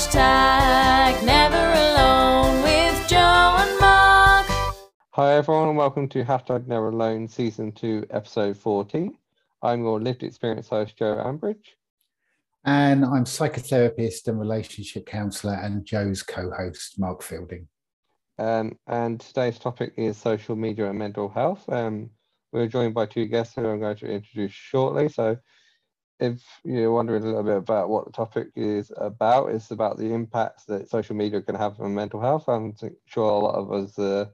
Hashtag never alone with Joe and Mark. Hi everyone and welcome to Hashtag Never Alone Season 2 Episode 14. I'm your lived experience host Joe Ambridge. And I'm psychotherapist and relationship counsellor and Joe's co-host Mark Fielding. Um, and today's topic is social media and mental health. Um, we're joined by two guests who I'm going to introduce shortly. So if you're wondering a little bit about what the topic is about, it's about the impacts that social media can have on mental health. I'm sure a lot of us are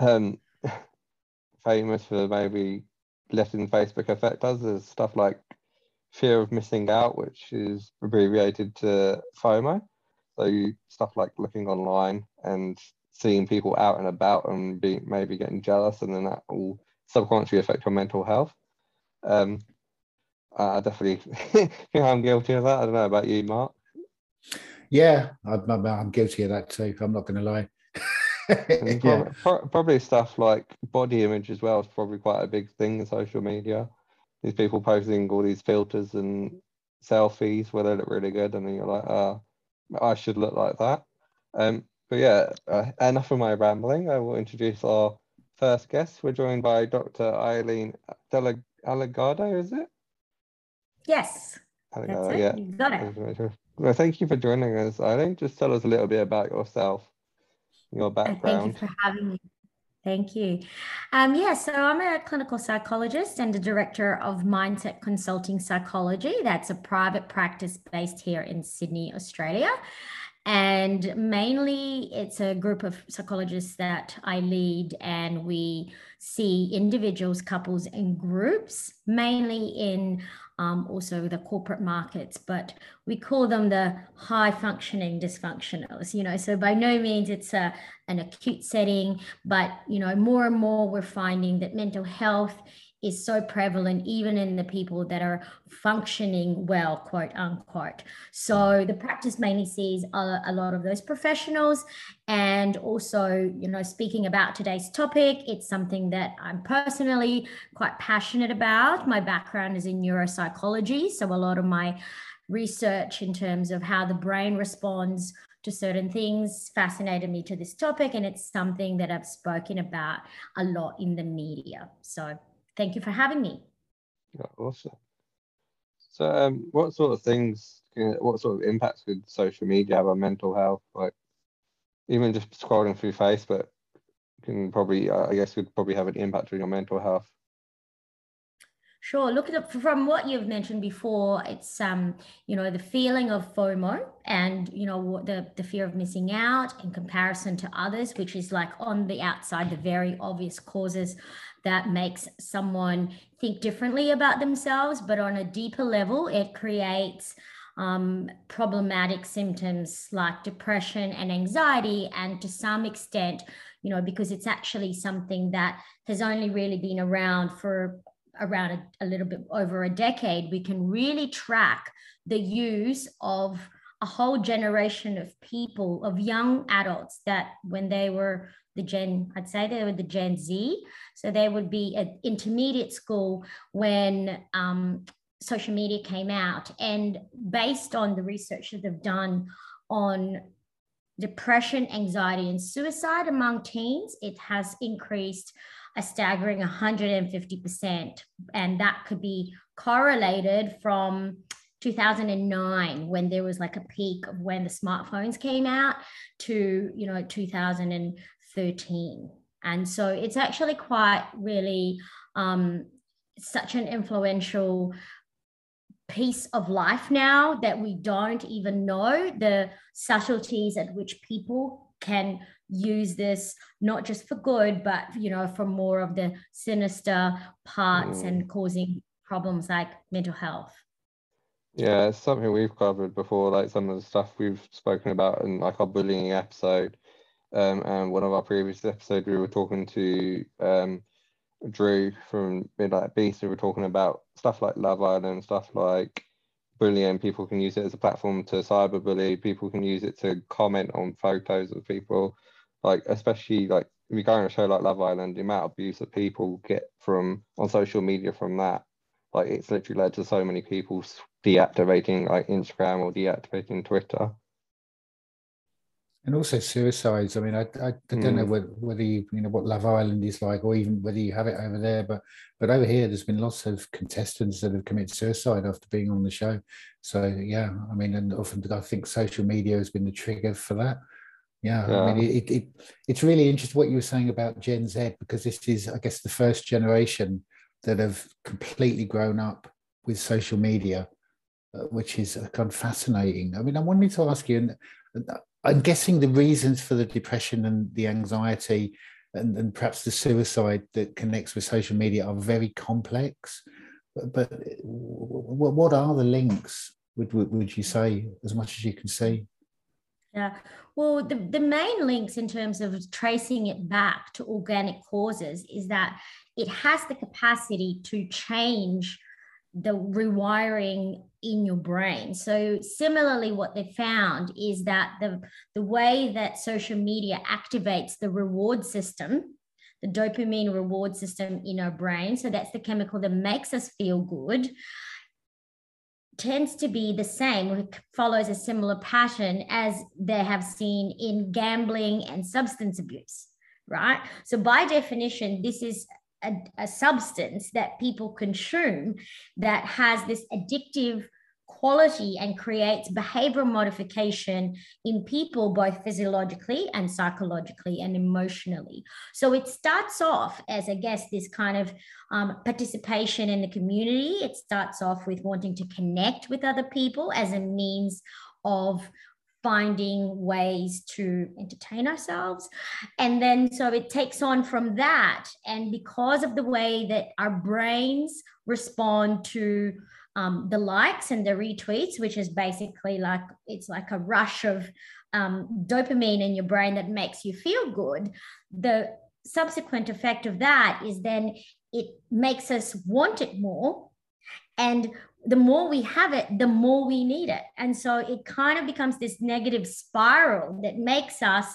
um, famous for maybe letting Facebook affect us. There's stuff like fear of missing out, which is abbreviated to FOMO. So stuff like looking online and seeing people out and about and be maybe getting jealous, and then that will subconsciously affect your mental health. Um, I definitely think I'm guilty of that. I don't know about you, Mark. Yeah, I'm, I'm guilty of that too. I'm not going to lie. yeah. probably, probably stuff like body image as well is probably quite a big thing in social media. These people posting all these filters and selfies where they look really good, and then you're like, oh, I should look like that. Um, but yeah, uh, enough of my rambling. I will introduce our first guest. We're joined by Dr. Eileen Allegado, is it? Yes. That's yeah. It. Got it. Well, thank you for joining us, Eileen. Just tell us a little bit about yourself, your background. Thank you for having me. Thank you. Um, yeah, so I'm a clinical psychologist and a director of Mindset Consulting Psychology. That's a private practice based here in Sydney, Australia. And mainly, it's a group of psychologists that I lead, and we see individuals, couples, and groups, mainly in um, also the corporate markets, but we call them the high functioning dysfunctionals, you know. So by no means it's a, an acute setting, but, you know, more and more we're finding that mental health is so prevalent even in the people that are functioning well quote unquote. So the practice mainly sees a, a, lot of those professionals. And also you know speaking about today's topic it's something that i'm personally quite passionate about. My background is in neuropsychology. So a lot of my research in terms of how the brain responds to certain things fascinated me to this topic. And it's something that i've spoken about a lot in the media. So thank you for having me. awesome. So, um, what sort of things, what sort of impacts could social media have on mental health? Like, even just scrolling through Facebook can probably, uh, I guess, could probably have an impact on your mental health. Sure. Look at from what you've mentioned before, it's um, you know, the feeling of FOMO and you know the the fear of missing out in comparison to others, which is like on the outside, the very obvious causes that makes someone think differently about themselves, but on a deeper level, it creates um, problematic symptoms like depression and anxiety, and to some extent, you know, because it's actually something that has only really been around for around a, a little bit over a decade, we can really track the use of a whole generation of people, of young adults that when they were the Gen, I'd say they were the Gen Z. So they would be at intermediate school when um, social media came out. And based on the research that they've done on depression, anxiety, and suicide among teens, it has increased a staggering 150%. And that could be correlated from 2009 when there was like a peak of when the smartphones came out to, you know, 2013. And so it's actually quite really um, such an influential piece of life now that we don't even know the subtleties at which people can use this not just for good but you know for more of the sinister parts mm. and causing problems like mental health. Yeah it's something we've covered before like some of the stuff we've spoken about in like our bullying episode um, and one of our previous episodes we were talking to um, drew from midnight beast we were talking about stuff like love island stuff like bullying. People can use it as a platform to cyberbully people can use it to comment on photos of people like especially like if you go on a show like Love Island, the amount of abuse that people get from on social media from that, like it's literally led to so many people deactivating like Instagram or deactivating Twitter. and also suicides. I mean, I, I, I don't mm. know whether, whether you you know what Love Island is like, or even whether you have it over there, but but over here, there's been lots of contestants that have committed suicide after being on the show. So yeah, I mean, and often I think social media has been the trigger for that. Yeah, yeah. I mean, it, it it's really interesting what you were saying about Gen Z because this is, I guess, the first generation that have completely grown up with social media, uh, which is uh, kind of fascinating. I mean, I wanted to ask you, and I'm guessing the reasons for the depression and the anxiety and, and perhaps the suicide that connects with social media are very complex. But, but what are the links, would, would you say, as much as you can see? Yeah, well, the, the main links in terms of tracing it back to organic causes is that it has the capacity to change the rewiring in your brain. So similarly, what they found is that the, the way that social media activates the reward system, the dopamine reward system in our brain, so that's the chemical that makes us feel good, tends to be the same, follows a similar pattern as they have seen in gambling and substance abuse, right? So by definition, this is a, a substance that people consume that has this addictive quality and creates behavioral modification in people both physiologically and psychologically and emotionally so it starts off as i guess this kind of um, participation in the community it starts off with wanting to connect with other people as a means of finding ways to entertain ourselves. And then so it takes on from that. And because of the way that our brains respond to um, the likes and the retweets, which is basically like it's like a rush of um, dopamine in your brain that makes you feel good. The subsequent effect of that is then it makes us want it more. And the more we have it, the more we need it. And so it kind of becomes this negative spiral that makes us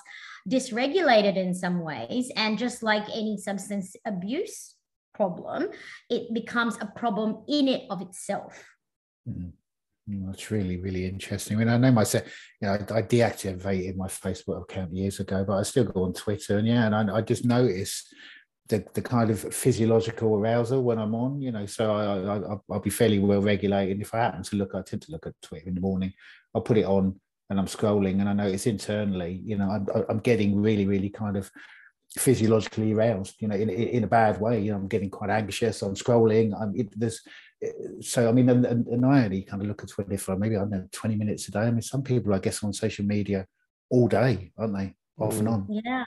dysregulated in some ways. And just like any substance abuse problem, it becomes a problem in it of itself. Mm-hmm. That's really, really interesting. I mean, I know myself, you know, I, I, deactivated my Facebook account years ago, but I still go on Twitter. And yeah, and I, I just notice the, the kind of physiological arousal when I'm on, you know, so I, I, I'll be fairly well regulated. If I happen to look, I tend to look at Twitter in the morning, I'll put it on and I'm scrolling and I notice internally, you know, I'm, I'm getting really, really kind of physiologically aroused, you know, in, in a bad way, you know, I'm getting quite anxious, I'm scrolling, I'm, it, there's, eh, so I mean, and, and, I only kind of look at Twitter for maybe I don't know 20 minutes a day. I mean, some people I guess on social media all day, aren't they? off and mm. on. Yeah.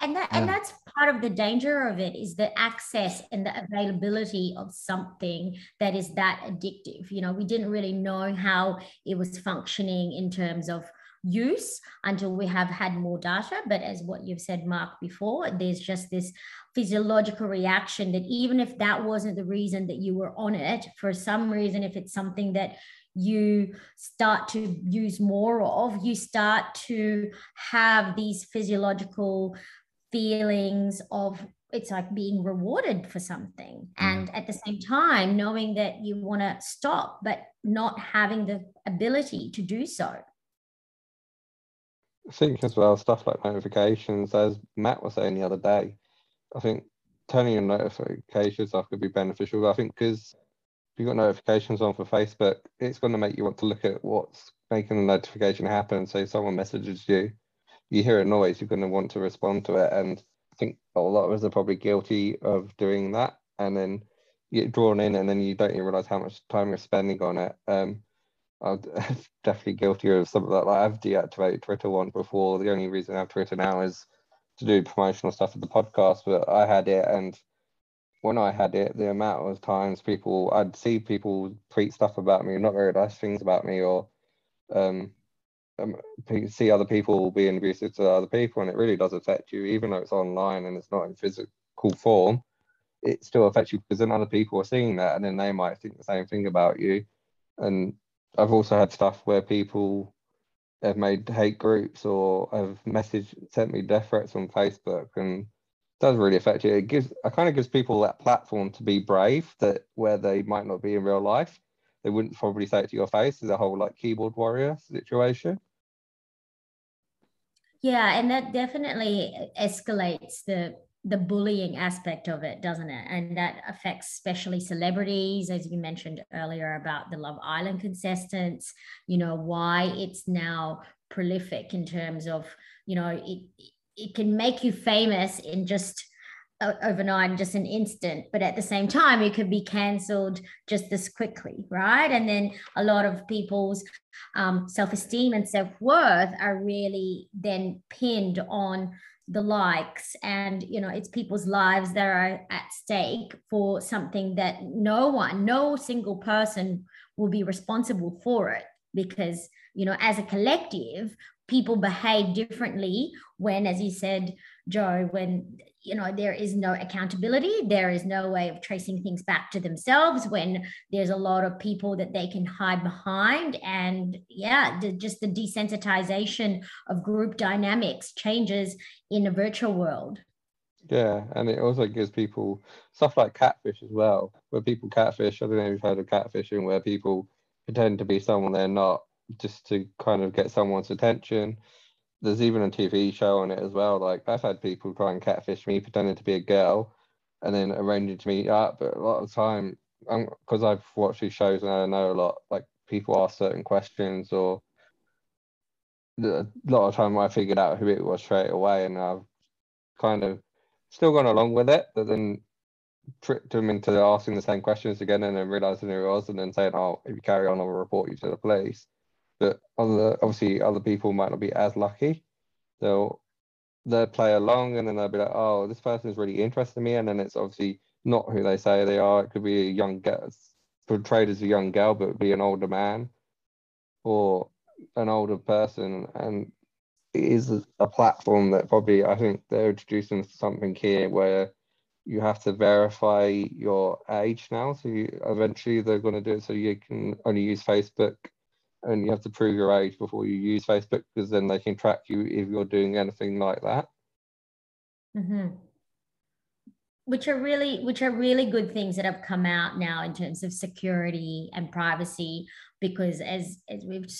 And that yeah. and that's part of the danger of it is the access and the availability of something that is that addictive. You know, we didn't really know how it was functioning in terms of use until we have had more data. But as what you've said, Mark, before, there's just this physiological reaction that even if that wasn't the reason that you were on it, for some reason, if it's something that you start to use more of, you start to have these physiological feelings of it's like being rewarded for something. Mm. And at the same time, knowing that you want to stop, but not having the ability to do so. Think as well, stuff like notifications, as Matt was saying the other day, I think turning your notifications off could be beneficial. I think because if you've got notifications on for Facebook, it's going to make you want to look at what's making the notification happen. So if someone messages you, you hear a noise, you're going to want to respond to it. And I think a lot of us are probably guilty of doing that. And then you get drawn in and then you don't even realize how much time you're spending on it. Um, I'm definitely guilty of something like that. I've deactivated Twitter once before. The only reason I have Twitter now is to do promotional stuff for the podcast, but I had it and when I had it, the amount of times people I'd see people tweet stuff about me, not very nice things about me, or um, um, see other people being abusive to other people, and it really does affect you, even though it's online and it's not in physical form. It still affects you because then other people are seeing that, and then they might think the same thing about you. And I've also had stuff where people have made hate groups or have messaged sent me death threats on Facebook and does really affect you. It gives it kind of gives people that platform to be brave that where they might not be in real life. They wouldn't probably say it to your face. There's a whole like keyboard warrior situation. Yeah, and that definitely escalates the the bullying aspect of it, doesn't it? And that affects especially celebrities, as you mentioned earlier about the Love Island contestants, you know, why it's now prolific in terms of, you know, it it can make you famous in just overnight just an instant but at the same time it could be cancelled just this quickly right and then a lot of people's um, self-esteem and self-worth are really then pinned on the likes and you know it's people's lives that are at stake for something that no one no single person will be responsible for it because you know as a collective people behave differently when as you said joe when you know there is no accountability. There is no way of tracing things back to themselves when there's a lot of people that they can hide behind. And yeah the, just the desensitization of group dynamics changes in a virtual world. Yeah and it also gives people stuff like catfish as well where people catfish i don't know if you've heard of catfishing where people pretend to be someone they're not just to kind of get someone's attention there's even a TV show on it as well. Like I've had people try and catfish me pretending to be a girl, and then arranging to meet up. But a lot of the time, because I've watched these shows and I know a lot, like people ask certain questions, or a lot of time I figured out who it was straight away, and I've kind of still gone along with it, but then tricked them into asking the same questions again, and then realizing who it was, and then saying, "Oh, if you carry on, I'll report you to the police." But other obviously other people might not be as lucky. They'll they'll play along and then they'll be like, oh, this person is really interested in me, and then it's obviously not who they say they are. It could be a young girl portrayed as a young girl, but be an older man or an older person, and it is a platform that probably I think they're introducing something here where you have to verify your age now. So you, eventually they're going to do it so you can only use Facebook and you have to prove your age before you use Facebook because then they can track you if you're doing anything like that. Mm-hmm. Which are really, which are really good things that have come out now in terms of security and privacy, because as as we've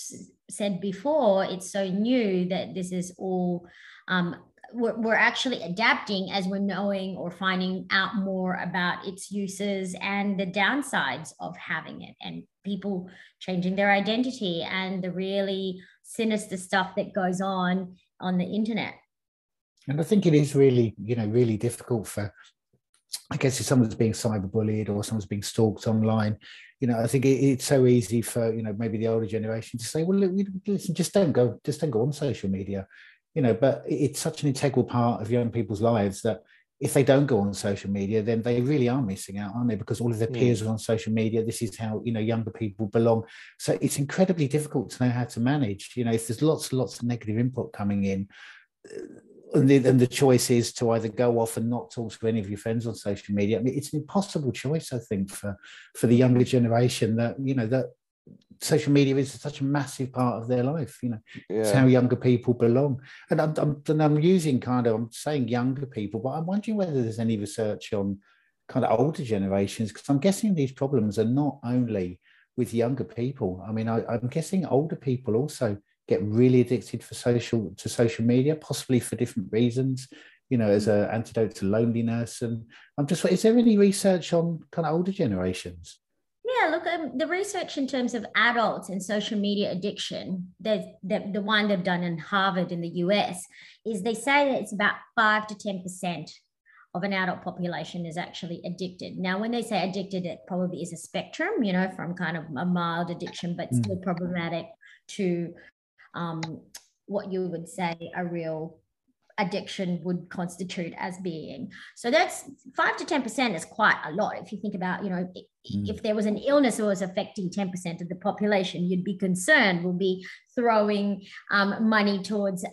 said before, it's so new that this is all um, we're, we're actually adapting as we're knowing or finding out more about its uses and the downsides of having it and people changing their identity and the really sinister stuff that goes on on the internet. And i think it is really you know really difficult for i guess if someone's being cyberbullied or someone's being stalked online you know i think it, it's so easy for you know maybe the older generation to say well look, listen just don't go just don't go on social media you know but it's such an integral part of young people's lives that if they don't go on social media then they really are missing out aren't they? Because all of their peers are on social media. This is how you know younger people belong. So it's incredibly difficult to know how to manage. You know if there's lots and lots of negative input coming in uh, and the, and the choice is to either go off and not talk to any of your friends on social media. I mean, it's an impossible choice, I think, for for the younger generation that you know that social media is such a massive part of their life. You know, yeah. it's how younger people belong. And I'm, I'm, and I'm using kind of I'm saying younger people, but I'm wondering whether there's any research on kind of older generations because I'm guessing these problems are not only with younger people. I mean, I, I'm guessing older people also get really addicted for social to social media, possibly for different reasons. You know, as mm. an antidote to loneliness. And I'm just, is there any research on kind of older generations? Yeah, look, um, the research in terms of adults and social media addiction, the, the, the one they've done in Harvard in the US, is they say that it's about 5 to 10% of an adult population is actually addicted. Now, when they say addicted, it probably is a spectrum, you know, from kind of a mild addiction, but mm. still problematic to um, what you would say a real addiction would constitute as being. So that's five to 10% is quite a lot. If you think about, you know, mm. if there was an illness that was affecting 10% of the population, you'd be concerned, we'll be throwing um, money towards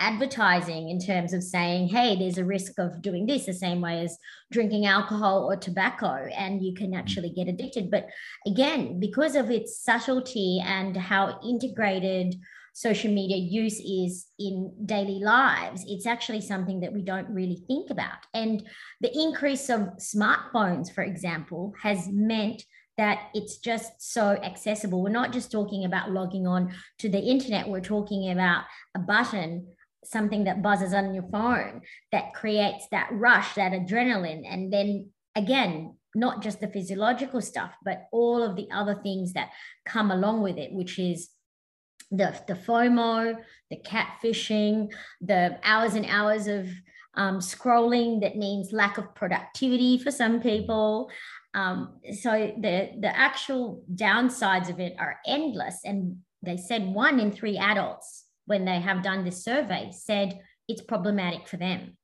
advertising in terms of saying, hey, there's a risk of doing this the same way as drinking alcohol or tobacco, and you can mm. actually get addicted. But again, because of its subtlety and how integrated social media use is in daily lives, it's actually something that we don't really think about. And the increase of smartphones, for example, has meant that it's just so accessible. We're not just talking about logging on to the internet, we're talking about a button something that buzzes on your phone that creates that rush, that adrenaline. And then again, not just the physiological stuff, but all of the other things that come along with it, which is the, the FOMO, the catfishing, the hours and hours of um, scrolling that means lack of productivity for some people. Um, so the, the actual downsides of it are endless. And they said one in three adults, when they have done this survey, said it's problematic for them.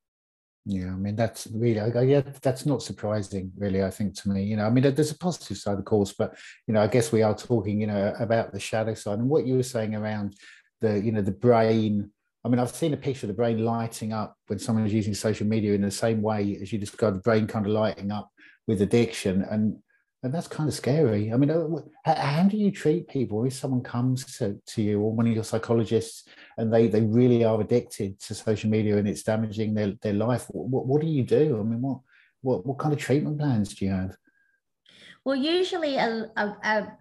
Yeah, I mean that's really, I, yeah, that's not surprising, really. I think to me, you know, I mean, there's a positive side, of course, but you know, I guess we are talking, you know, about the shadow side and what you were saying around the, you know, the brain. I mean, I've seen a picture of the brain lighting up when someone is using social media in the same way as you described the brain kind of lighting up with addiction, and and that's kind of scary. I mean, uh, how, do you treat people if someone comes to, to you or one of your psychologists and they, they really are addicted to social media and it's damaging their, their life? What, what do you do? I mean, what, what, what kind of treatment plans do you have? Well, usually a, a, a,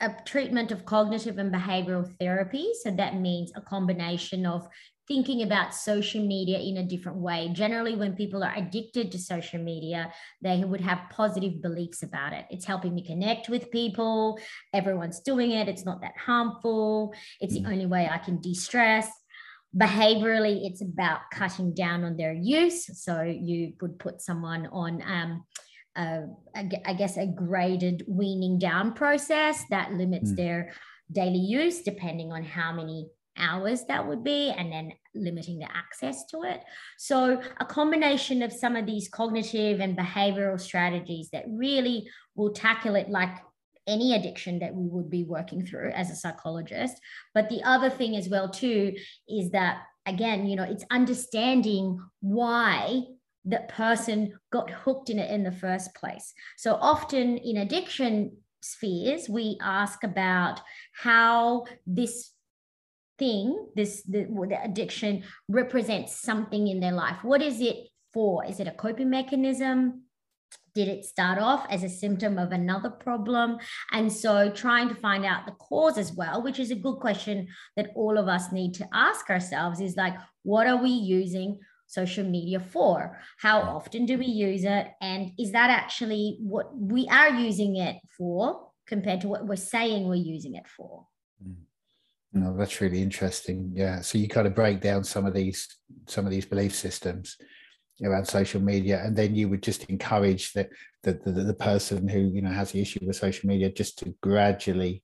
a treatment of cognitive and behavioral therapy. So that means a combination of thinking about social media in a different way. Generally, when people are addicted to social media, they would have positive beliefs about it. It's helping me connect with people. Everyone's doing it. It's not that harmful. It's the mm. only way I can de stress. Behaviorally, it's about cutting down on their use. So you would put someone on, um, I guess, a graded weaning down process that limits mm. their daily use depending on how many hours that would be and then limiting the access to it. So, a combination of some of these cognitive and behavioral strategies that really will tackle it like any addiction that we would be working through as a psychologist. But the other thing as well too is that again, you know, it's understanding why that person got hooked in it in the first place. So often in addiction spheres, we ask about how this thing, this the, the addiction represents something in their life. What is it for? Is it a coping mechanism? Did it start off as a symptom of another problem? And so trying to find out the cause as well, which is a good question that all of us need to ask ourselves is like, what are we using social media for? How often do we use it? And is that actually what we are using it for compared to what we're saying we're using it for? Mm. No, that's really interesting. Yeah. So you kind of break down some of these some of these belief systems around social media, and then you would just encourage the the, the, the person who you know has the issue with social media just to gradually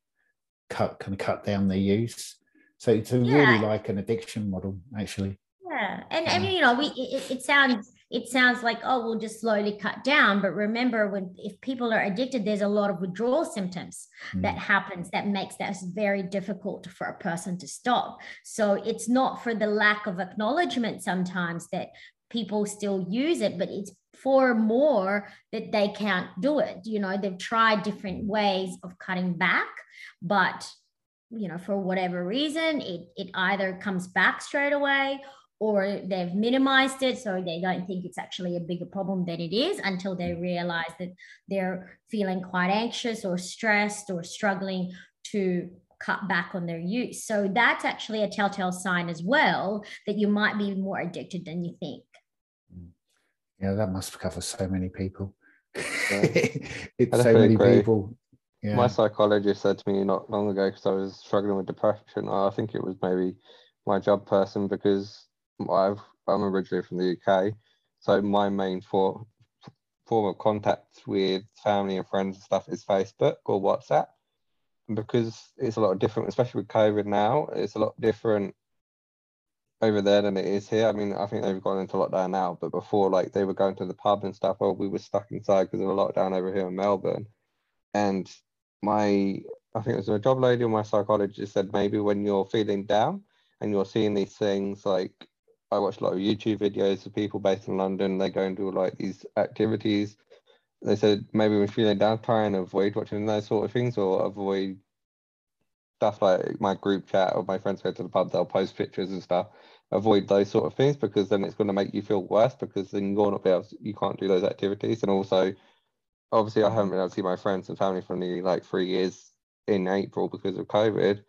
cut kind of cut down their use. So it's yeah. really like an addiction model, actually. Yeah, and I mean, you know, we it, it sounds it sounds like oh we'll just slowly cut down. But remember when if people are addicted there's a lot of withdrawal symptoms mm. that happens that makes that very difficult for a person to stop. So it's not for the lack of acknowledgement sometimes that people still use it but it's for more that they can't do it. You know they've tried different ways of cutting back but you know for whatever reason it it either comes back straight away or they've minimized it so they don't think it's actually a bigger problem than it is until they realize that they're feeling quite anxious or stressed or struggling to cut back on their use. So that's actually a telltale sign as well that you might be more addicted than you think. Mm. Yeah, that must cover so many people. it's so many agree. people. Yeah. My psychologist said to me not long ago because I was struggling with depression. I think it was maybe my job person because I've, I'm originally from the UK, so my main for, form of contact with family and friends and stuff is Facebook or WhatsApp. Because it's a lot different, especially with COVID now, it's a lot different over there than it is here. I mean, I think they've gone into lockdown now, but before, like, they were going to the pub and stuff, or we were stuck inside because of a lockdown over here in Melbourne. And my, I think it was a job lady or my psychologist said maybe when you're feeling down and you're seeing these things like I watch a lot of YouTube videos of people based in London. They go and do like these activities. They said maybe when feeling down, try and avoid watching those sort of things or avoid stuff like my group chat or my friends go to the pub, they'll post pictures and stuff. Avoid those sort of things because then it's going to make you feel worse because then you're not be able to, you can't do those activities. And also, obviously, I haven't been able to see my friends and family for nearly like three years in April because of COVID.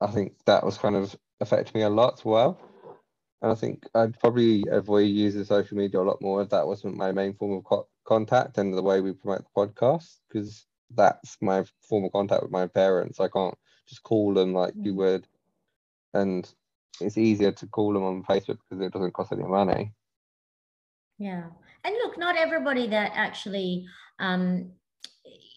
I think that was kind of affecting me a lot as well. And I think I'd probably avoid using social media a lot more if that wasn't my main form of co- contact and the way we promote the podcast, because that's my form of contact with my parents. I can't just call them like you Mm. would. And it's easier to call them on Facebook because it doesn't cost any money. Yeah. And look, not everybody that actually um,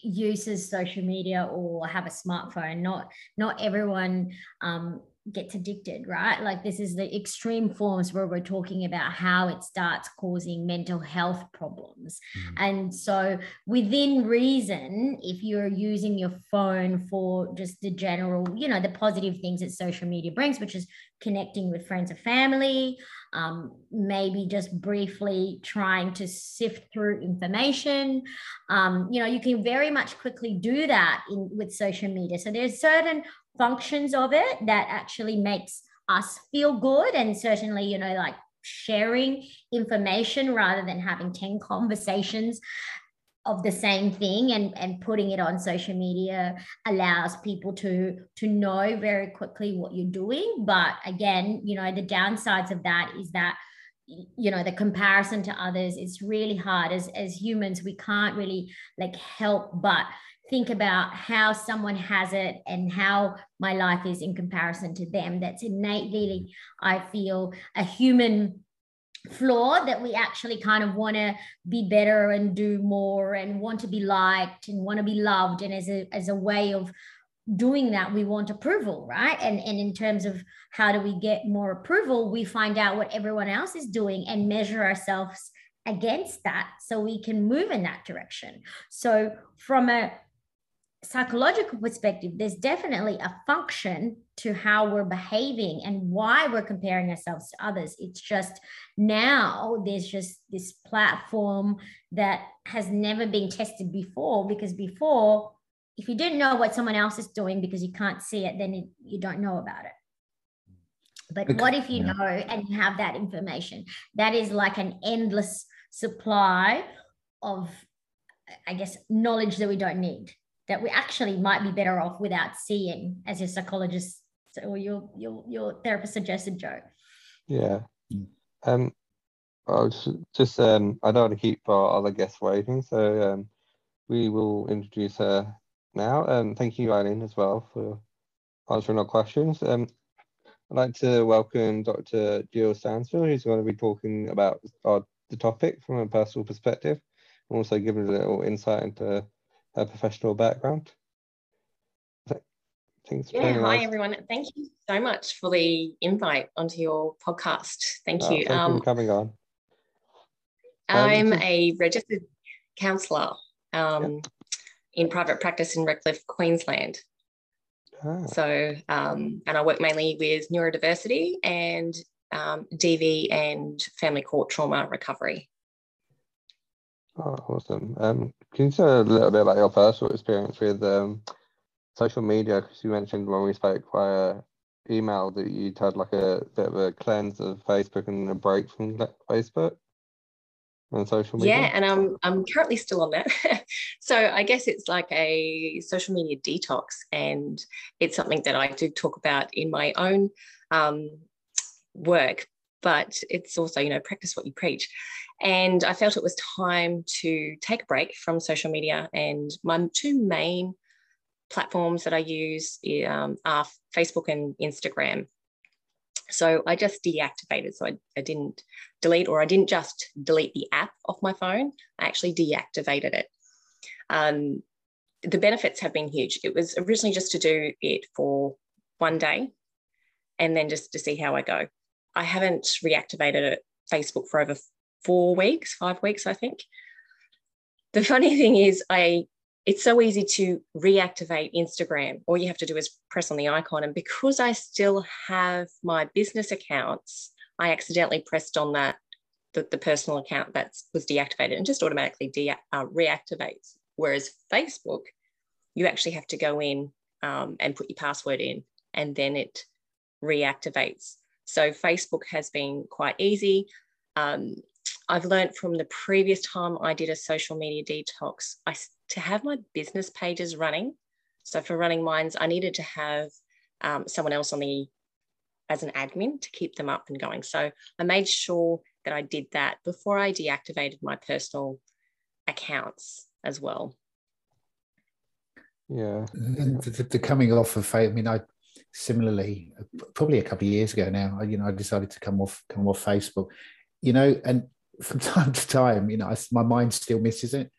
uses social media or have a smartphone, not not everyone um, gets addicted, right? Like this is the extreme forms where we're talking about how it starts causing mental health problems. Mm. And so within reason, if you're using your phone for just the general, you know, the positive things that social media brings, which is connecting with friends and family, um, maybe just briefly trying to sift through information. Um, you know, you can very much quickly do that in with social media. So there's certain functions of it that actually makes us feel good, and certainly, you know, like sharing information rather than having 10 conversations of the same thing and and putting it on social media allows people to to know very quickly what you're doing. But again you know the downsides of that is that you know the comparison to others is really hard. As as humans we can't really like help but think about how someone has it and how my life is in comparison to them. That's innately i feel a human flaw that we actually kind of want to be better and do more and want to be liked and want to be loved. And as a as a way of doing that we want approval right? And and in terms of how do we get more approval we find out what everyone else is doing and measure ourselves against that so we can move in that direction. So from a psychological perspective, there's definitely a function to how we're behaving and why we're comparing ourselves to others. It's just now there's just this platform that has never been tested before because before, if you didn't know what someone else is doing because you can't see it, then it, you don't know about it. But Okay, what if you yeah. know and you have that information? That is like an endless supply of, I guess, knowledge that we don't need that we actually might be better off without seeing, as your psychologist or your your your therapist suggested, Joe. Yeah. Mm. Um, I'll just, just um, I don't want to keep our other guests waiting, so um, we will introduce her now. Um, thank you, Eileen, as well for answering our questions. Um, I'd like to welcome Dr. Jill Stansfield, who's going to be talking about our, the topic from a personal perspective, and also giving a little insight into her professional background. Thanks Yeah, hi everyone. Thank you so much for the invite onto your podcast. Thank Oh, you. Thank you Um, for coming on. um, I'm just- a registered counsellor um, in private practice in Redcliffe, Queensland. Ah, So, um, and I work mainly with neurodiversity and um, DV and family court trauma recovery. Oh, awesome. Um, can you tell a little bit about your personal experience with um, social media? Because you mentioned when we spoke via email that you'd had like a bit of a cleanse of Facebook and a break from Facebook and social media. Yeah, and I'm I'm currently still on that. so I guess it's like a social media detox, and it's something that I do talk about in my own um, work. But it's also, you know, practice what you preach. And I felt it was time to take a break from social media. And my two main platforms that I use um, are Facebook and Instagram. So I just deactivated. So I, I didn't delete, or I didn't just delete the app off my phone, I actually deactivated it. Um, the benefits have been huge. It was originally just to do it for one day and then just to see how I go. I haven't reactivated it, Facebook for over four weeks, five weeks, I think. The funny thing is, I it's so easy to reactivate Instagram. All you have to do is press on the icon. And because I still have my business accounts, I accidentally pressed on that, the, the personal account that was deactivated and just automatically de- uh, reactivates. Whereas Facebook, you actually have to go in um, and put your password in and then it reactivates. So Facebook has been quite easy. Um, I've learned from the previous time I did a social media detox, I to have my business pages running. So for running mines, I needed to have um, someone else on the as an admin to keep them up and going. So I made sure that I did that before I deactivated my personal accounts as well. Yeah. And the, the coming off of I mean, I similarly probably a couple of years ago now. You know, I decided to come off come off Facebook. You know, and from time to time, you know, I, my mind still misses it.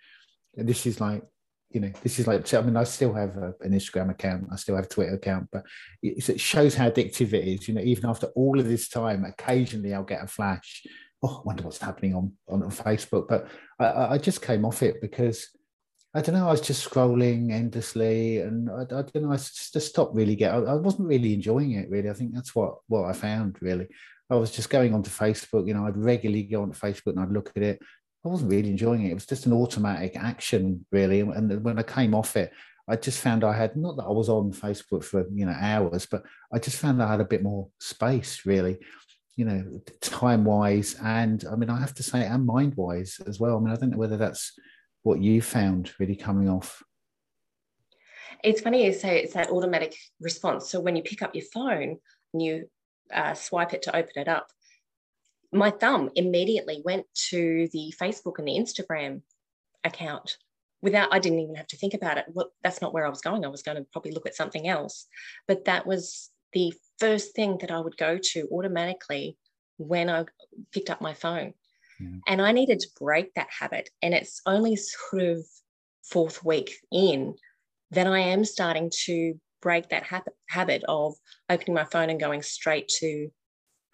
And this is like, you know, this is like, I mean, I still have a, an Instagram account, I still have a Twitter account, but it shows how addictive it is. You know, even after all of this time, occasionally I'll get a flash. Oh, I wonder what's happening on, on Facebook. But I, I just came off it because I don't know. I was just scrolling endlessly, and I, I don't know. I just, stopped really get. I, I, wasn't really enjoying it. Really, I think that's what what I found. Really, I was just going onto Facebook. You know, I'd regularly go onto Facebook and I'd look at it. I wasn't really enjoying it. It was just an automatic action, really. And when I came off it, I just found I had not that I was on Facebook for you know hours, but I just found I had a bit more space, really you know, time wise, and I mean, I have to say, and mind wise as well. I mean, I don't know whether that's what you found really coming off? It's funny you say it's that automatic response. So when you pick up your phone you uh, swipe it to open it up, my thumb immediately went to the Facebook and the Instagram account without I didn't even have to think about it. Well, that's not where I was going. I was going to probably look at something else. But that was the first thing that I would go to automatically when I picked up my phone. And I needed to break that habit. And it's only sort of fourth week in that I am starting to break that habit, habit of opening my phone and going straight to,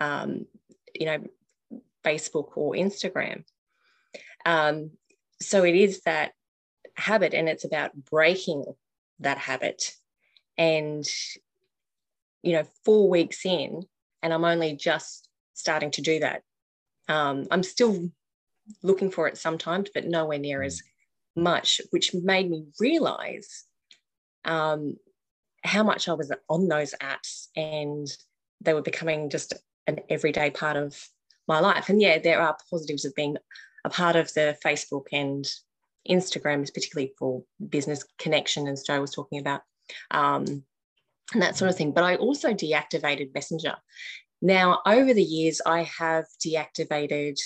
um, you know, Facebook or Instagram. Um, so it is that habit, and it's about breaking that habit. And, you know, four weeks in, and I'm only just starting to do that um, I'm still looking for it sometimes, but nowhere near as much, which made me realize um, how much I was on those apps and they were becoming just an everyday part of my life. And yeah, there are positives of being a part of the Facebook and Instagram, particularly for business connection, as Joe was talking about, um, and that sort of thing. But I also deactivated Messenger. Now, over the years, I have deactivated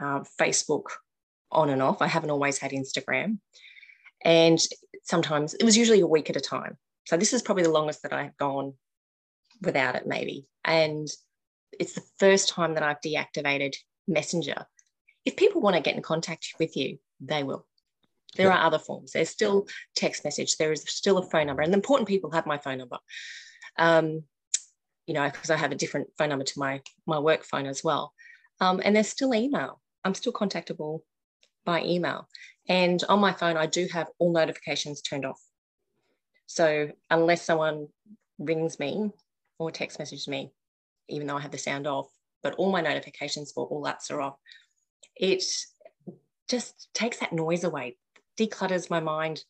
uh, Facebook on and off. I haven't always had Instagram. And sometimes it was usually a week at a time. So this is probably the longest that I've gone without it, maybe. And it's the first time that I've deactivated Messenger. If people want to get in contact with you, they will. There yeah. are other forms. There's still text message. There is still a phone number, and the important people have my phone number. Um, you know, because I have a different phone number to my my work phone as well. Um, and there's still email. I'm still contactable by email. And on my phone, I do have all notifications turned off. So unless someone rings me or text messages me, even though I have the sound off, but all my notifications for all apps are off, it just takes that noise away, declutters my mind.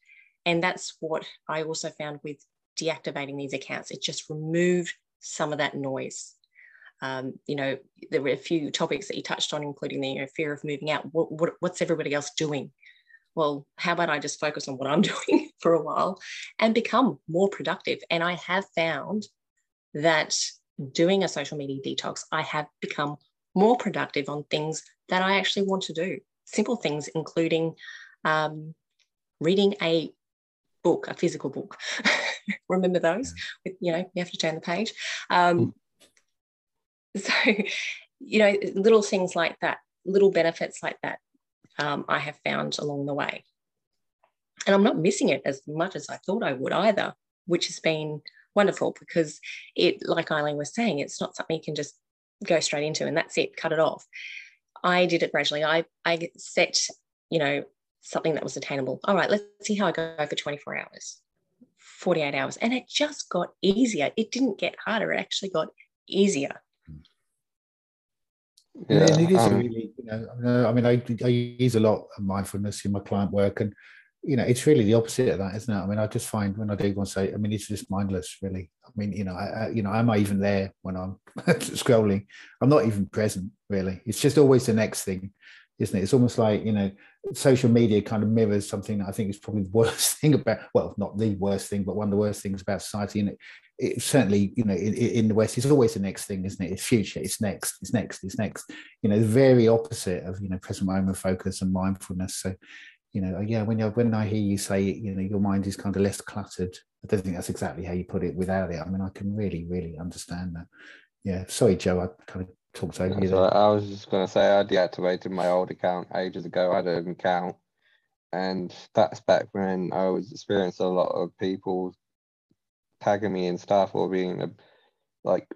And that's what I also found with deactivating these accounts. It just removed some of that noise. Um, you know, there were a few topics that you touched on, including the you know, fear of moving out. What, what, what's everybody else doing? Well, how about I just focus on what I'm doing for a while and become more productive? And I have found that doing a social media detox, I have become more productive on things that I actually want to do. Simple things, including um, reading a book, a physical book. Remember those? With, you know, you have to turn the page. Um, mm. so, you know, little things like that, little benefits like that, um, I have found along the way. And I'm not missing it as much as I thought I would either, which has been wonderful because it, like Eileen was saying, it's not something you can just go straight into and that's it, cut it off. I did it gradually. I, I set, you know, something that was attainable. All right, let's see how I go for 24 hours, 48 hours. And it just got easier. It didn't get harder, it actually got easier. Yeah, and it is um, really, you know, I mean, I, I use a lot of mindfulness in my client work, and you know, it's really the opposite of that, isn't it? I mean, I just find when I do go and say, I mean, it's just mindless, really. I mean, you know, I, I you know, am I even there when I'm scrolling? I'm not even present, really. It's just always the next thing isn't it? It's almost like you know, social media kind of mirrors something that I think is probably the worst thing about. Well, not the worst thing, but one of the worst things about society, and it it certainly, you know, in, in, the West, it's always the next thing, isn't it? It's future, it's next, it's next, it's next. You know, the very opposite of you know present moment focus and mindfulness. So, you know, yeah, when you when I hear you say, you know, your mind is kind of less cluttered, I don't think that's exactly how you put it without it. I mean, I can really, really understand that. Yeah, sorry, Joe, I kind of talked over you there. I was just going to say I deactivated my old account ages ago. I had an account, and that's back when I was experiencing a lot of people tagging me and stuff or being a, like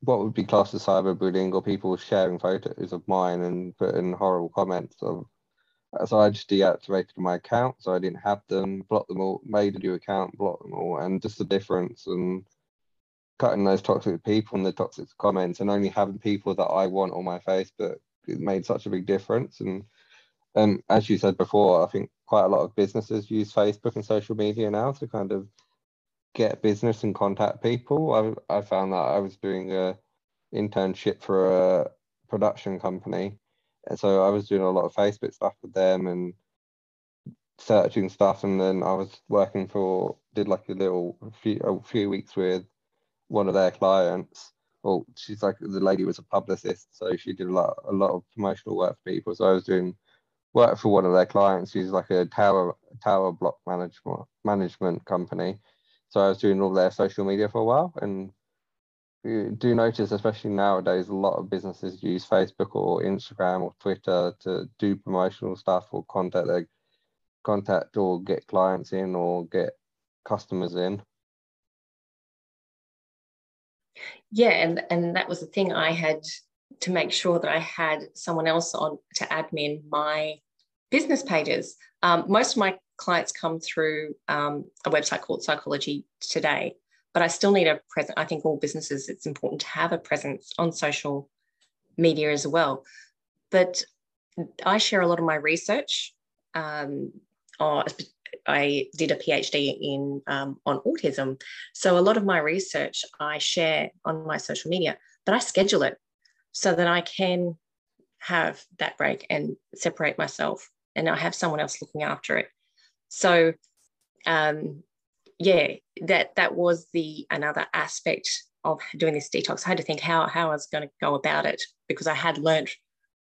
what would be classed as cyberbullying or people sharing photos of mine and putting horrible comments of so I just deactivated my account so I didn't have them, blocked them all, made a new account, blocked them all, and just the difference and cutting those toxic people and the toxic comments and only having people that I want on my Facebook it made such a big difference. And um, as you said before, I think quite a lot of businesses use Facebook and social media now to kind of get business and contact people. I, I found that I was doing a internship for a production company, so I was doing a lot of Facebook stuff with them and searching stuff, and then I was working for did like a little few a few weeks with one of their clients. Well, she's like the lady was a publicist, so she did a lot a lot of promotional work for people. So I was doing work for one of their clients. She's like a tower tower block management management company, so I was doing all their social media for a while, and you do notice, especially nowadays, a lot of businesses use Facebook or Instagram or Twitter to do promotional stuff or contact their contact or get clients in or get customers in. Yeah, and and that was the thing I had to make sure that I had someone else on to admin my business pages. Um, most of my clients come through um, a website called Psychology Today, but I still need a present. I think all businesses, it's important to have a presence on social media as well. But I share a lot of my research. Um, I did a PhD in um, on autism, so a lot of my research I share on my social media, but I schedule it so that I can have that break and separate myself, and I have someone else looking after it. So, um, yeah, that that was the another aspect of doing this detox. I had to think how how I was going to go about it because I had learned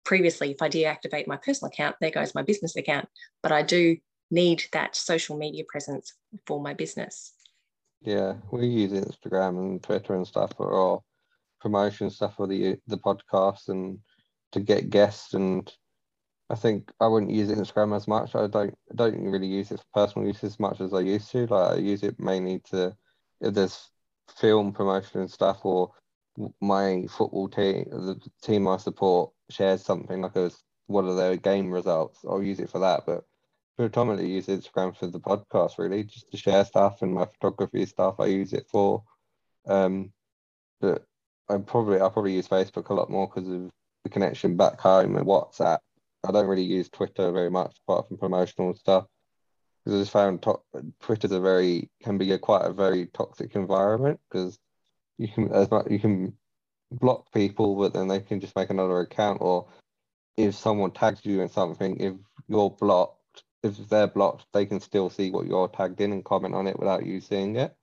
previously if I deactivate my personal account, there goes my business account. But I do need that social media presence for my business. Yeah, we use Instagram and Twitter and stuff for our promotion stuff for the the podcast and to get guests and I think I wouldn't use Instagram as much. I don't don't really use it for personal use as much as I used to. Like I use it mainly to if there's film promotion and stuff or my football team the team I support shares something like a one of their game results. I'll use it for that. But predominantly use Instagram for the podcast really, just to share stuff and my photography stuff I use it for. Um but I probably I probably use Facebook a lot more because of the connection back home and WhatsApp I don't really use Twitter very much apart from promotional stuff because I just found to- Twitter's a very can be a quite a very toxic environment because you can as much you can block people, but then they can just make another account. Or if someone tags you in something, if you're blocked, if they're blocked, they can still see what you're tagged in and comment on it without you seeing it.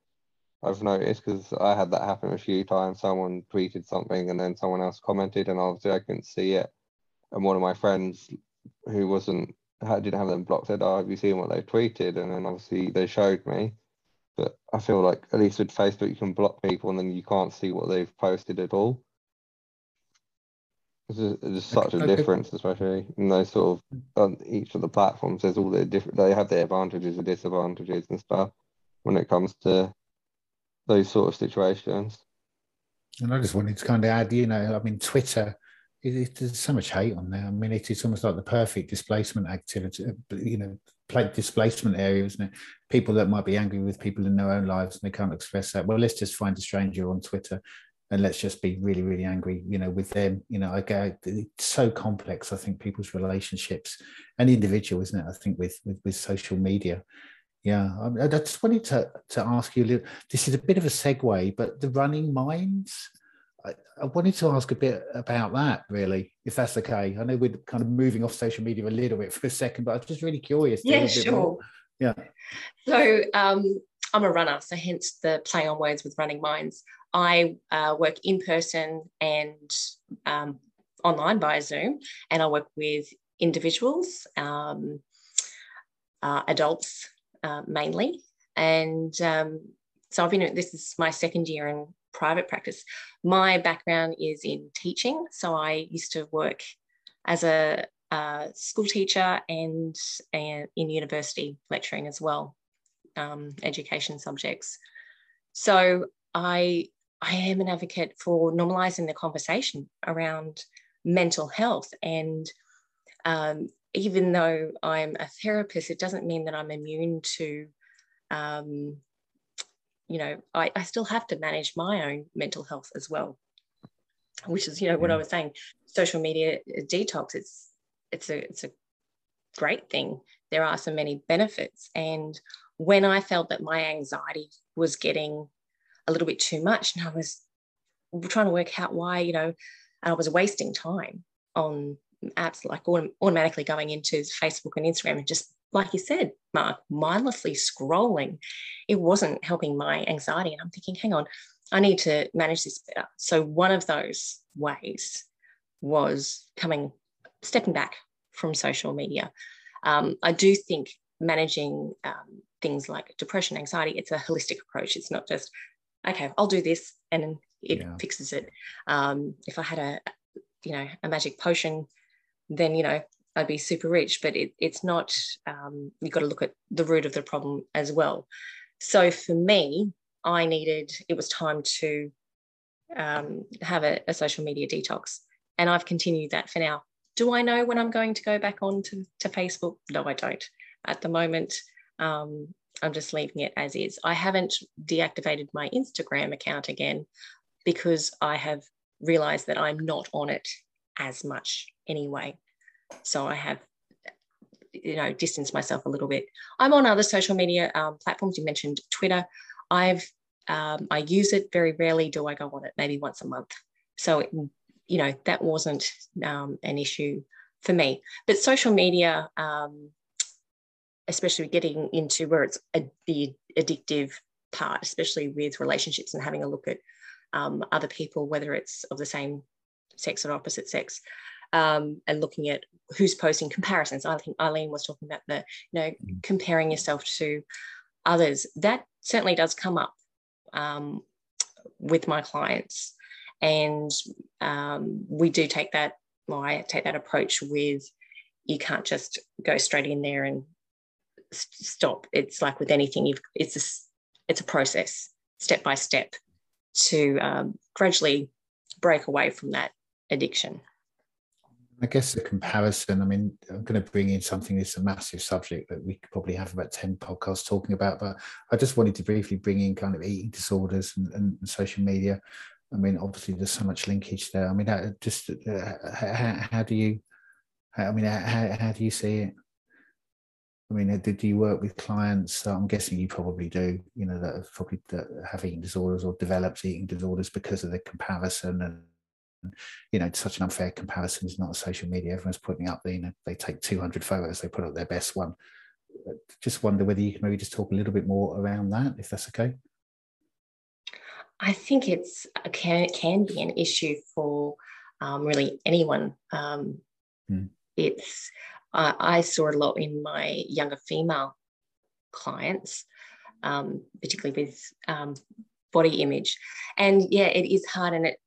I've noticed because I had that happen a few times. Someone tweeted something and then someone else commented, and obviously I couldn't see it and one of my friends who wasn't didn't have them blocked said, "Oh, have you seen what they've tweeted?" And then obviously they showed me. But I feel like at least with Facebook, you can block people and then you can't see what they've posted at all. There's, there's such a difference, especially in those sort of on each of the platforms. There's all the different. They have their advantages and disadvantages and stuff when it comes to those sort of situations. And I just wanted to kind of add, you know, I mean, Twitter it, it, there's so much hate on there. I mean, it, it's almost like the perfect displacement activity, uh, you know, plate displacement area, isn't it? People that might be angry with people in their own lives and they can't express that. Well, let's just find a stranger on Twitter and let's just be really, really angry, you know, with them. You know, I go, it's so complex. I think people's relationships and individual, isn't it? I think with with, with social media. Yeah, I, I just wanted to to ask you a little. This is a bit of a segue, but the running minds I, I, wanted to ask a bit about that, really, if that's okay. I know we're kind of moving off social media a little bit for a second, but I was just really curious. Yeah, sure. Yeah. So um, I'm a runner, so hence the play on words with running minds. I uh, work in person and um, online via Zoom, and I work with individuals, um, uh, adults uh, mainly. And um, so I've been, this is my second year in private practice. My background is in teaching. So I used to work as a, a school teacher and, and in university lecturing as well, um, education subjects. So I I am an advocate for normalizing the conversation around mental health. And um, even though I'm a therapist, it doesn't mean that I'm immune to, um, you know, I, I, still have to manage my own mental health as well, which is, you know, what I was saying, social media uh, detox, it's, it's a, it's a great thing. There are so many benefits. And when I felt that my anxiety was getting a little bit too much. And I was trying to work out why, you know, I was wasting time on apps like automatically going into Facebook and Instagram and just like you said, Mark, mindlessly scrolling. It wasn't helping my anxiety. And I'm thinking, hang on, I need to manage this better. So one of those ways was coming, stepping back from social media. Um, I do think managing um, things like depression, anxiety, it's a holistic approach. It's not just okay, I'll do this and it yeah. fixes it. Um, if I had a, you know, a magic potion, then, you know, I'd be super rich, but it, it's not, um, you've got to look at the root of the problem as well. So for me, I needed, it was time to um, have a, a, social media detox. And I've continued that for now. Do I know when I'm going to go back on to, to Facebook? No, I don't. At the moment, um, I'm just leaving it as is. I haven't deactivated my Instagram account again because I have realized that I'm not on it as much anyway. So I have, you know, distanced myself a little bit. I'm on other social media um, platforms. You mentioned Twitter. I've um, I use it very rarely. Do I go on it? Maybe once a month. So it, you know that wasn't um, an issue for me. But social media um, especially getting into where it's a, the addictive part, especially with relationships and having a look at um, other people, whether it's of the same sex or opposite sex, um, and looking at who's posting comparisons. I think Eileen was talking about the, you know, mm. comparing yourself to others. That certainly does come up um, with my clients, and um, we do take that. Well, I take that approach with you can't just go straight in there and stop. It's like with anything, you've, it's a, it's a process, step by step, to um, gradually break away from that addiction. I guess the comparison, I mean, I'm going to bring in something that's a massive subject that we could probably have about 10 podcasts talking about, but I just wanted to briefly bring in kind of eating disorders and, and social media. I mean, obviously, there's so much linkage there. I mean, just uh, how, how, do you, I mean, how, how do you see it? I mean, did you work with clients? I'm guessing you probably do. You know that probably that have eating disorders or developed eating disorders because of the comparison and you know such an unfair comparison is not social media. Everyone's putting up you know they take 200 photos, they put up their best one. Just wonder whether you can maybe just talk a little bit more around that, if that's okay. I think it's can can be an issue for um, really anyone. Um, hmm. It's uh, I saw a lot in my younger female clients, um, particularly with um, body image. And yeah, it is hard, and it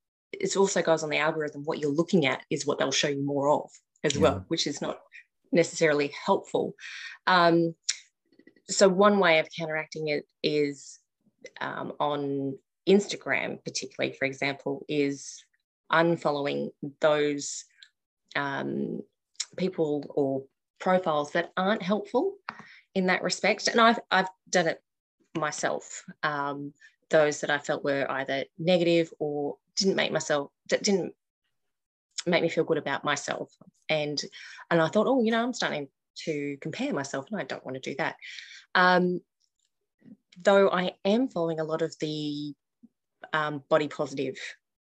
it also goes on the algorithm. What you're looking at is what they'll show you more of as yeah. well, which is not necessarily helpful. Um, so one way of counteracting it is um, on Instagram, particularly, for example, is unfollowing those um, people or profiles that aren't helpful in that respect. And I've, I've done it myself. Um, those that I felt were either negative or didn't make myself, that didn't make me feel good about myself. And, and I thought, oh, you know, I'm starting to compare myself and I don't want to do that. Um, though I am following a lot of the um, body positive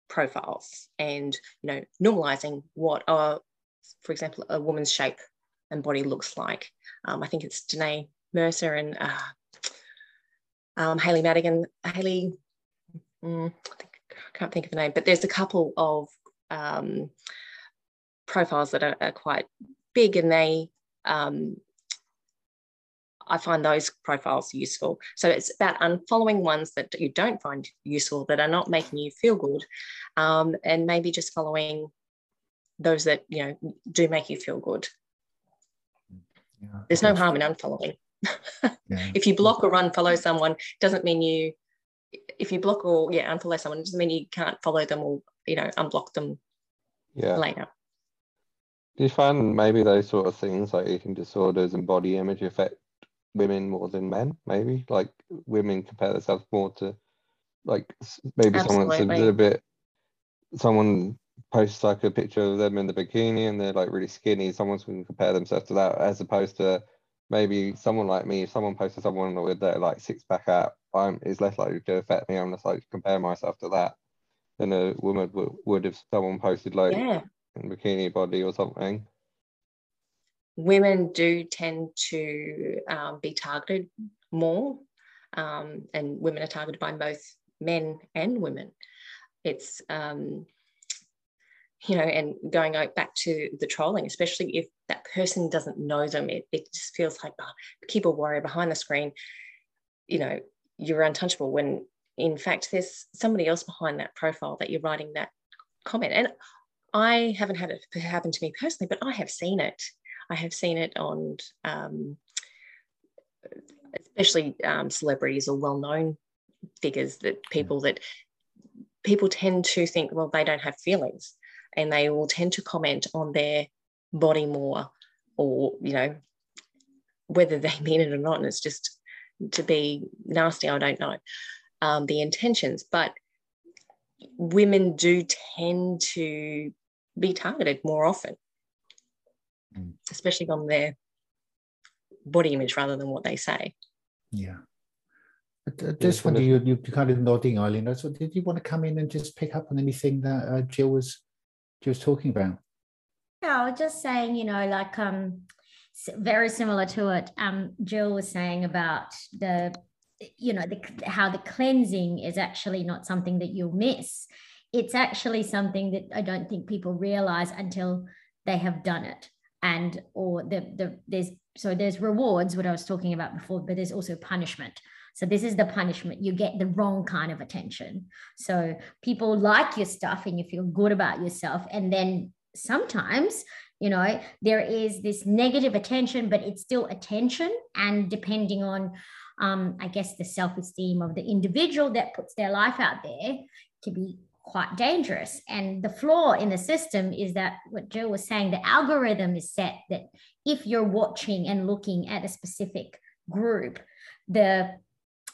profiles and, you know, normalizing what are for example, a woman's shape and body looks like. Um, I think it's Danae Mercer and uh, um, Hayley Madigan. Haley, mm, I, think, I, can't think of the name, but there's a couple of um, profiles that are, are, quite big and they um, I find those profiles useful. So it's about unfollowing ones that you don't find useful, that are not making you feel good, um, and maybe just following those that you know do make you feel good. Yeah, There's no harm in unfollowing. Yeah. If you block or unfollow someone, doesn't mean you. If you block or yeah unfollow someone, doesn't mean you can't follow them or you know unblock them. Yeah. Later. Do you find maybe those sort of things like eating disorders and body image affect women more than men? Maybe like women compare themselves more to like maybe Absolutely. someone that's a little bit someone posts like a picture of them in the bikini and they're like really skinny. Someone's going to compare themselves to that as opposed to maybe someone like me. If someone posted someone with their like six pack out, I'm is less likely to affect me. I'm just like compare myself to that than a woman would, would if someone posted like yeah bikini body or something? Women do tend to um, be targeted more, um, and women are targeted by both men and women. It's um, you know, and going back to the trolling, especially if that person doesn't know them, it, it just feels like oh, keyboard warrior behind the screen. You know, you're untouchable when in fact there's somebody else behind that profile that you're writing that comment. And I haven't had it happen to me personally, but I have seen it. I have seen it on, um, especially um, celebrities or well-known figures that people that people tend to think, well, they don't have feelings, and they will tend to comment on their body more, or you know, whether they mean it or not, and it's just to be nasty. I don't know um, the intentions, but women do tend to be targeted more often, mm. especially on their body image rather than what they say. Yeah. I just wonder, you, you're kind of nodding, Eileen. So did you want to come in and just pick up on anything that uh, Jill was Jill was talking about? Yeah, I was just saying, you know, like um, very similar to it. Um, Jill was saying about the, you know, the how the cleansing is actually not something that you'll miss it's actually something that I don't think people realize until they have done it. And or the the there's so there's rewards, what I was talking about before, but there's also punishment. So this is the punishment. You get the wrong kind of attention. So people like your stuff and you feel good about yourself. And then sometimes, you know, there is this negative attention, but it's still attention. And depending on um, I guess the self-esteem of the individual that puts their life out there to be quite dangerous. And the flaw in the system is that what Joe was saying, the algorithm is set that if you're watching and looking at a specific group, the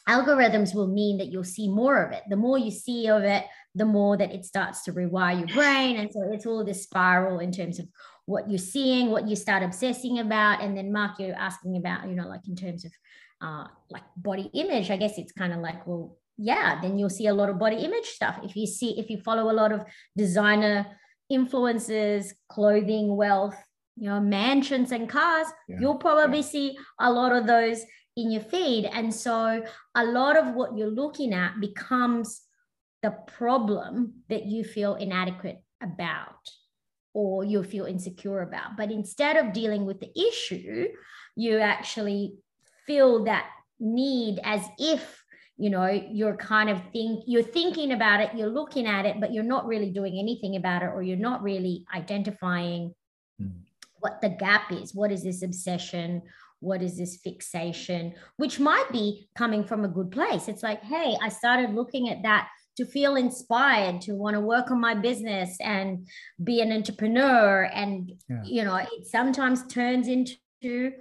algorithms will mean that you'll see more of it. The more you see of it, the more that it starts to rewire your brain. And so it's all this spiral in terms of what you're seeing, what you start obsessing about. And then Mark, you're asking about, you know, like in terms of uh, like body image, I guess it's kind of like, well, yeah, then you'll see a lot of body image stuff. If you see, if you follow a lot of designer influences, clothing, wealth, you know, mansions and cars, yeah. you'll probably yeah. see a lot of those in your feed. And so a lot of what you're looking at becomes the problem that you feel inadequate about or you feel insecure about. But instead of dealing with the issue, you actually feel that need as if you know you're kind of think you're thinking about it you're looking at it but you're not really doing anything about it or you're not really identifying mm. what the gap is what is this obsession what is this fixation which might be coming from a good place it's like hey i started looking at that to feel inspired to want to work on my business and be an entrepreneur and yeah. you know it sometimes turns into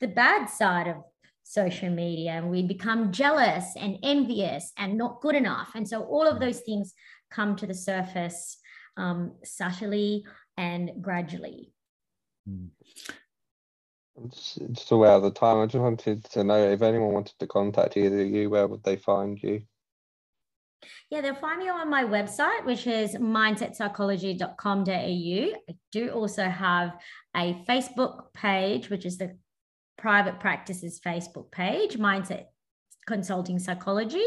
the bad side of social media and we become jealous and envious and not good enough. And so all of those things come to the surface um, subtly and gradually. Just aware of the time, I just wanted to know if anyone wanted to contact either of you, where would they find you? Yeah, they'll find me on my website, which is mindsetpsychology.com.au. I do also have a Facebook page, which is the private practice's Facebook page, Mindset Consulting Psychology,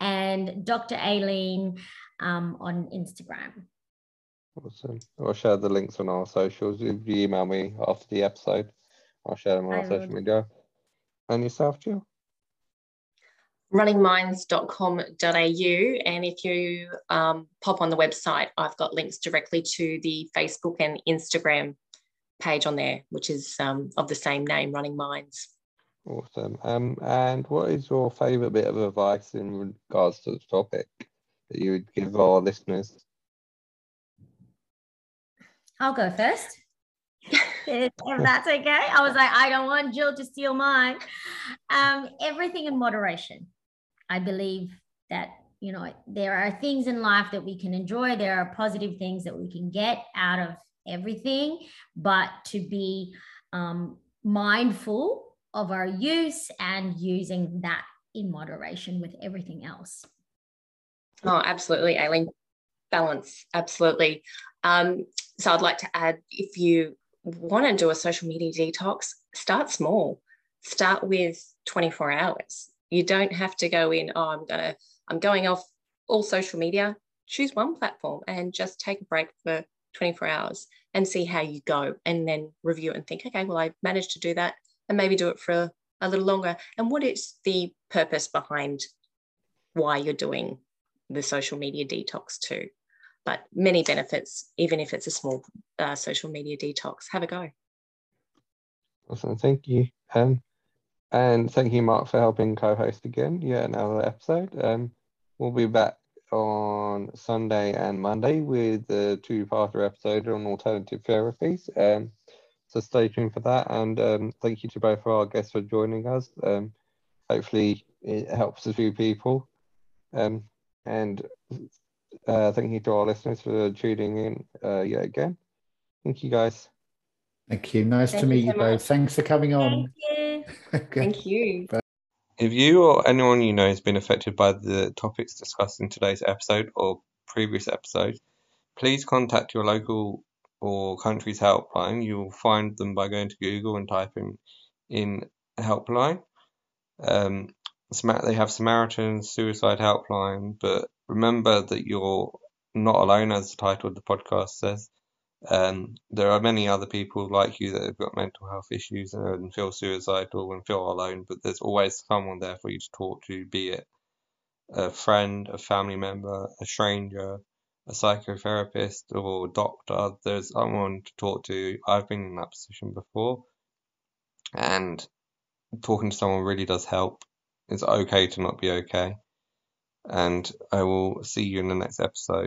and Dr. Aileen um, on Instagram. Awesome. I'll share the links on our socials. If you email me after the episode, I'll share them on I our social media. And yourself, Jill? runningminds.com.au. And if you um, pop on the website, I've got links directly to the Facebook and Instagram page on there, which is um, of the same name, Running Minds. Awesome. Um, and what is your favourite bit of advice in regards to the topic that you would give our listeners? I'll go first. if that's okay. I was like, I don't want Jill to steal mine. Um, everything in moderation. I believe that, you know, there are things in life that we can enjoy, there are positive things that we can get out of everything, but to be um, mindful of our use and using that in moderation with everything else. Oh, absolutely, Aileen. Balance, absolutely. Um, so I'd like to add if you want to do a social media detox, start small. Start with 24 hours. You don't have to go in, oh, I'm gonna, I'm going off all social media. Choose one platform and just take a break for 24 hours and see how you go and then review and think, okay, well, I managed to do that and maybe do it for a little longer. And what is the purpose behind why you're doing the social media detox too? But many benefits, even if it's a small uh, social media detox. Have a go. Awesome. Thank you. Um, and thank you, Mark, for helping co-host again. Yeah, another episode. Um, we'll be back on Sunday and Monday with a two-parter episode on alternative therapies. Um, so stay tuned for that. And um, thank you to both of our guests for joining us. Um, hopefully it helps a few people. Um, and uh, thank you to our listeners for tuning in uh, yet again. Thank you, guys. Thank you. Nice Thank to you meet so you both. Thanks for coming on. Thank you. Okay. Thank you. If you or anyone you know has been affected by the topics discussed in today's episode or previous episodes, please contact your local or country's helpline. You will find them by going to Google and typing in helpline. Um, they have Samaritans suicide helpline, but remember that you're not alone, as the title of the podcast says. Um, there are many other people like you that have got mental health issues and feel suicidal and feel alone, but there's always someone there for you to talk to, be it a friend, a family member, a stranger, a psychotherapist, or a doctor. There's someone to talk to. I've been in that position before, and talking to someone really does help. It's okay to not be okay. And I will see you in the next episode.